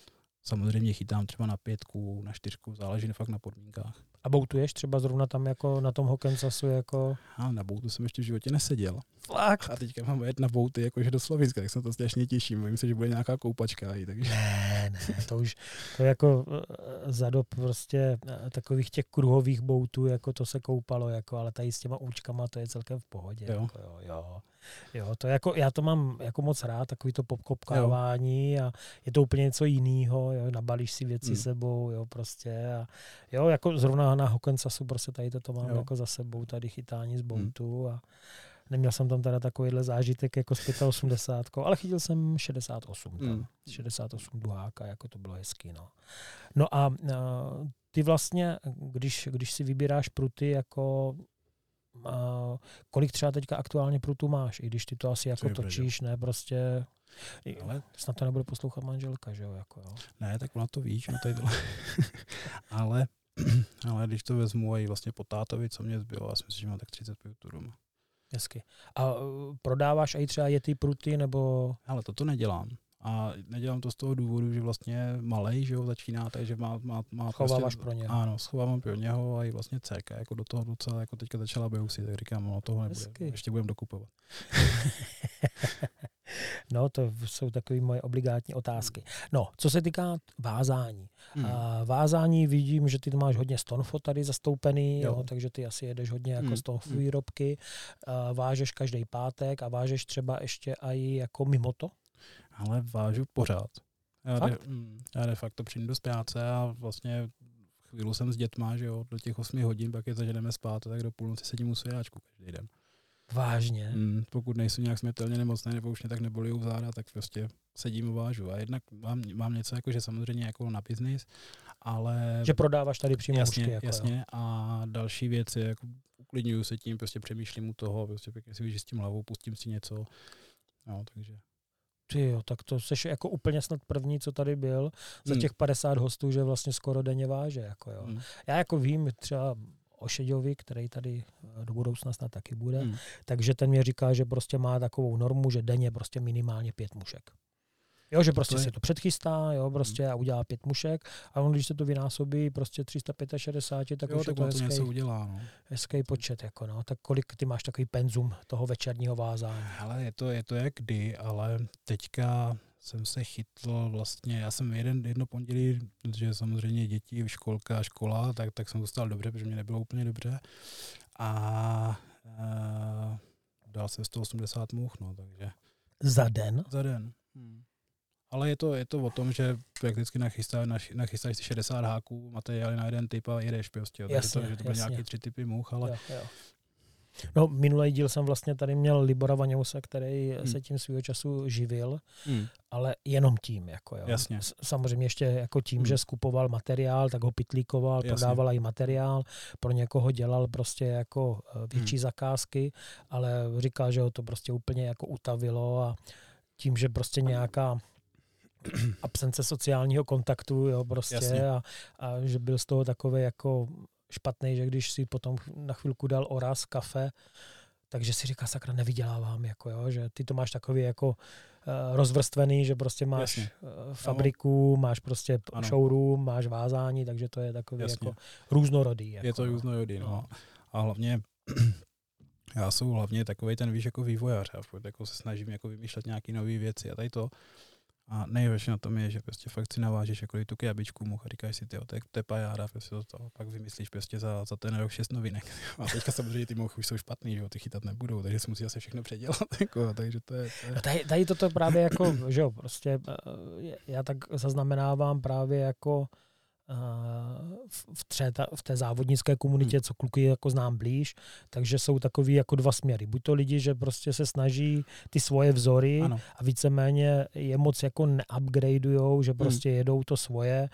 S2: samozřejmě chytám třeba na pětku, na čtyřku, záleží fakt na podmínkách.
S1: A boutuješ třeba zrovna tam jako na tom Hokensasu jako...
S2: A na boutu jsem ještě v životě neseděl.
S1: Fakt?
S2: A teďka mám jet na bouty jakože do Slovenska, tak se to strašně těším. Myslím si, že bude nějaká koupačka. Takže...
S1: Ne, ne, to už to je jako eh, za dob prostě eh, takových těch kruhových boutů, jako to se koupalo, jako, ale tady s těma účkama to je celkem v pohodě. Jo. Jako, jo, jo. Jo, to jako, já to mám jako moc rád, takový to popkopkávání a je to úplně něco jiného, jo, nabalíš si věci hmm. sebou, jo, prostě a jo, jako zrovna na Hokensasu prostě tady to mám jo. jako za sebou, tady chytání z boutu hmm. a Neměl jsem tam teda takovýhle zážitek jako s 85, ale chytil jsem 68 tam, mm. 68 duháka, jako to bylo hezký. No, no a ty vlastně, když, když si vybíráš pruty, jako a kolik třeba teďka aktuálně prutů máš, i když ty to asi jako točíš, ne, prostě ale snad to nebude poslouchat manželka, že jo? Jako, jo.
S2: Ne, tak ona to víš, no tady ale, ale když to vezmu i vlastně po tátovi, co mě zbylo, já si myslím, že mám tak 30 prutů doma.
S1: Hezky. A uh, prodáváš i třeba ty pruty, nebo...
S2: Ale toto nedělám. A nedělám to z toho důvodu, že vlastně malej, že jo, začíná, takže má, má, má
S1: Schováváš
S2: prostě,
S1: pro něho.
S2: Ano, schovávám pro něho a i vlastně dcerka, jako do toho docela, jako teďka začala beusit, tak říkám, no toho nebude, Hezky. ještě budeme dokupovat.
S1: no, to jsou takové moje obligátní otázky. No, co se týká vázání. Hmm. A vázání vidím, že ty to máš hodně stonfo tady zastoupený, jo. Jo, takže ty asi jedeš hodně jako hmm. stonfo hmm. výrobky. A vážeš každý pátek a vážeš třeba ještě i jako mimo to?
S2: Ale vážu pořád. Já, de, mm, já de facto přijdu do práce a vlastně chvíli jsem s dětma, že jo, do těch 8 hodin, pak je zaženeme spát, tak do půlnoci sedím u svějáčku každý den.
S1: Vážně?
S2: Mm, pokud nejsou nějak smrtelně nemocné nebo už mě tak nebolí u záda, tak prostě sedím a vážu. A jednak mám, mám něco jako, že samozřejmě jako na biznis, ale...
S1: Že prodáváš tady přímo
S2: jasně,
S1: mužky, jako
S2: jasně. Jo. A další věc je, jako uklidňuju se tím, prostě přemýšlím u toho, prostě pěkně si vyčistím hlavou, pustím si něco. No, takže
S1: ty jo, tak to jsi jako úplně snad první, co tady byl za hmm. těch 50 hostů, že vlastně skoro denně váže. Jako jo. Hmm. Já jako vím třeba o Šeďovi, který tady eh, do budoucna snad taky bude, hmm. takže ten mě říká, že prostě má takovou normu, že denně prostě minimálně pět mušek. Jo, že prostě to je... si to předchystá, jo, prostě hmm. a udělá pět mušek a on, když se to vynásobí prostě 365, tak jo, už tak je to hezký,
S2: něco udělá, no.
S1: hezký počet, jako no. Tak kolik ty máš takový penzum toho večerního vázání?
S2: Ale je to, je to jak kdy, ale teďka jsem se chytl vlastně, já jsem jeden, jedno pondělí, že samozřejmě děti, školka, škola, tak, tak jsem dostal dobře, protože mě nebylo úplně dobře. A, a dal jsem 180 much, no, takže.
S1: Za den?
S2: Za den. Hmm. Ale je to, je to o tom, že prakticky nachystá, nachystáš si 60 háků, materiály na jeden typ a jedeš prostě. Jasně, to, že to byly nějaké tři typy much, ale jo, jo.
S1: No, minulý díl jsem vlastně tady měl Libora Vaňousa, který hmm. se tím svého času živil, hmm. ale jenom tím. Jako, jo.
S2: Jasně.
S1: Samozřejmě ještě jako tím, hmm. že skupoval materiál, tak ho pitlíkoval, Jasně. prodával i materiál, pro někoho dělal prostě jako eh, větší hmm. zakázky, ale říkal, že ho to prostě úplně jako utavilo a tím, že prostě nějaká absence sociálního kontaktu, jo, prostě a, a, že byl z toho takový jako špatný, že když si potom na chvilku dal oraz, kafe, takže si říká, sakra, nevydělávám, jako jo, že ty to máš takový jako uh, rozvrstvený, že prostě máš Jasně. Uh, fabriku, ano. máš prostě ano. showroom, máš vázání, takže to je takový Jasně. jako různorodý. Jako,
S2: je to různorodý, no. no. A hlavně já jsem hlavně takový ten, víš, jako vývojář. Já jako se snažím jako vymýšlet nějaké nové věci a tady to. A nejhorší na tom je, že prostě fakt si navážeš jako tu krabičku much a říkáš si, ty to je, pajára, prostě to, to, pak vymyslíš prostě za, za ten rok šest novinek. A teďka samozřejmě ty muchy už jsou špatný, že jo, ty chytat nebudou, takže si musí asi všechno předělat. Jako, takže to je, to je...
S1: No tady, tady toto právě jako, že jo, prostě eh, já tak zaznamenávám právě jako v, tře, v té závodnické komunitě, hmm. co kluky jako znám blíž, takže jsou takový jako dva směry. Buď to lidi, že prostě se snaží ty svoje vzory ano. a víceméně je moc jako neupgradeujou, že hmm. prostě jedou to svoje,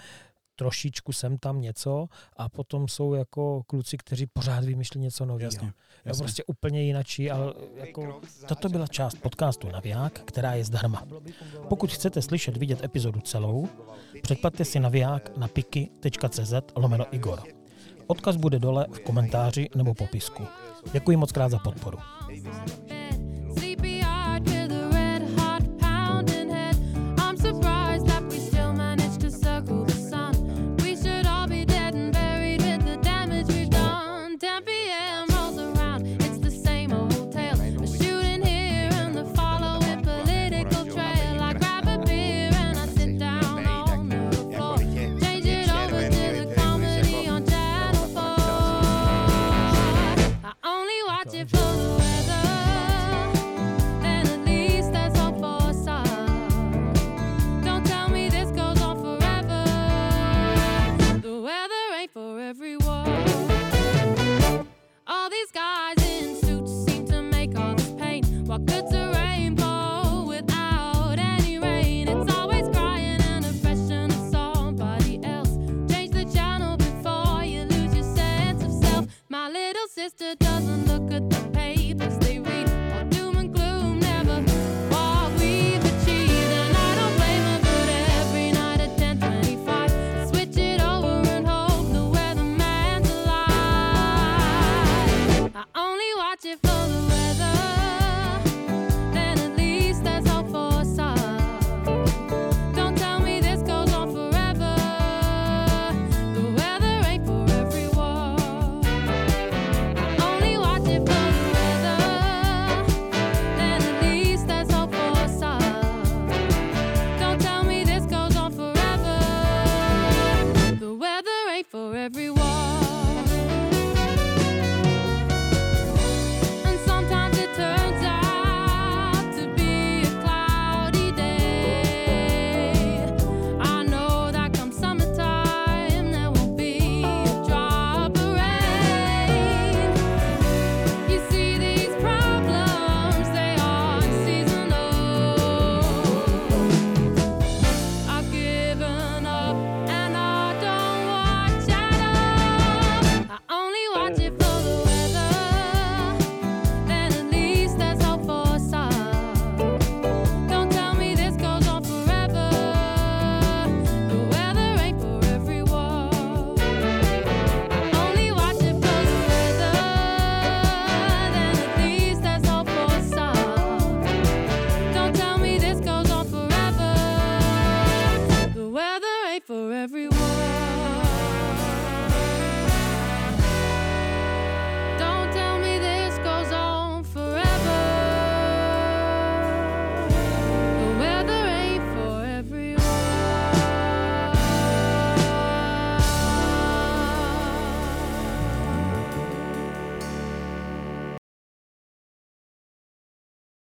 S1: trošičku sem tam něco a potom jsou jako kluci, kteří pořád vymýšlí něco nového. Jasně, jasně. prostě úplně jinačí, ale jako toto byla část podcastu Naviják, která je zdarma. Pokud chcete slyšet, vidět epizodu celou, předplatte si Naviják na piky.cz lomeno Igor. Odkaz bude dole v komentáři nebo popisku. Děkuji moc krát za podporu.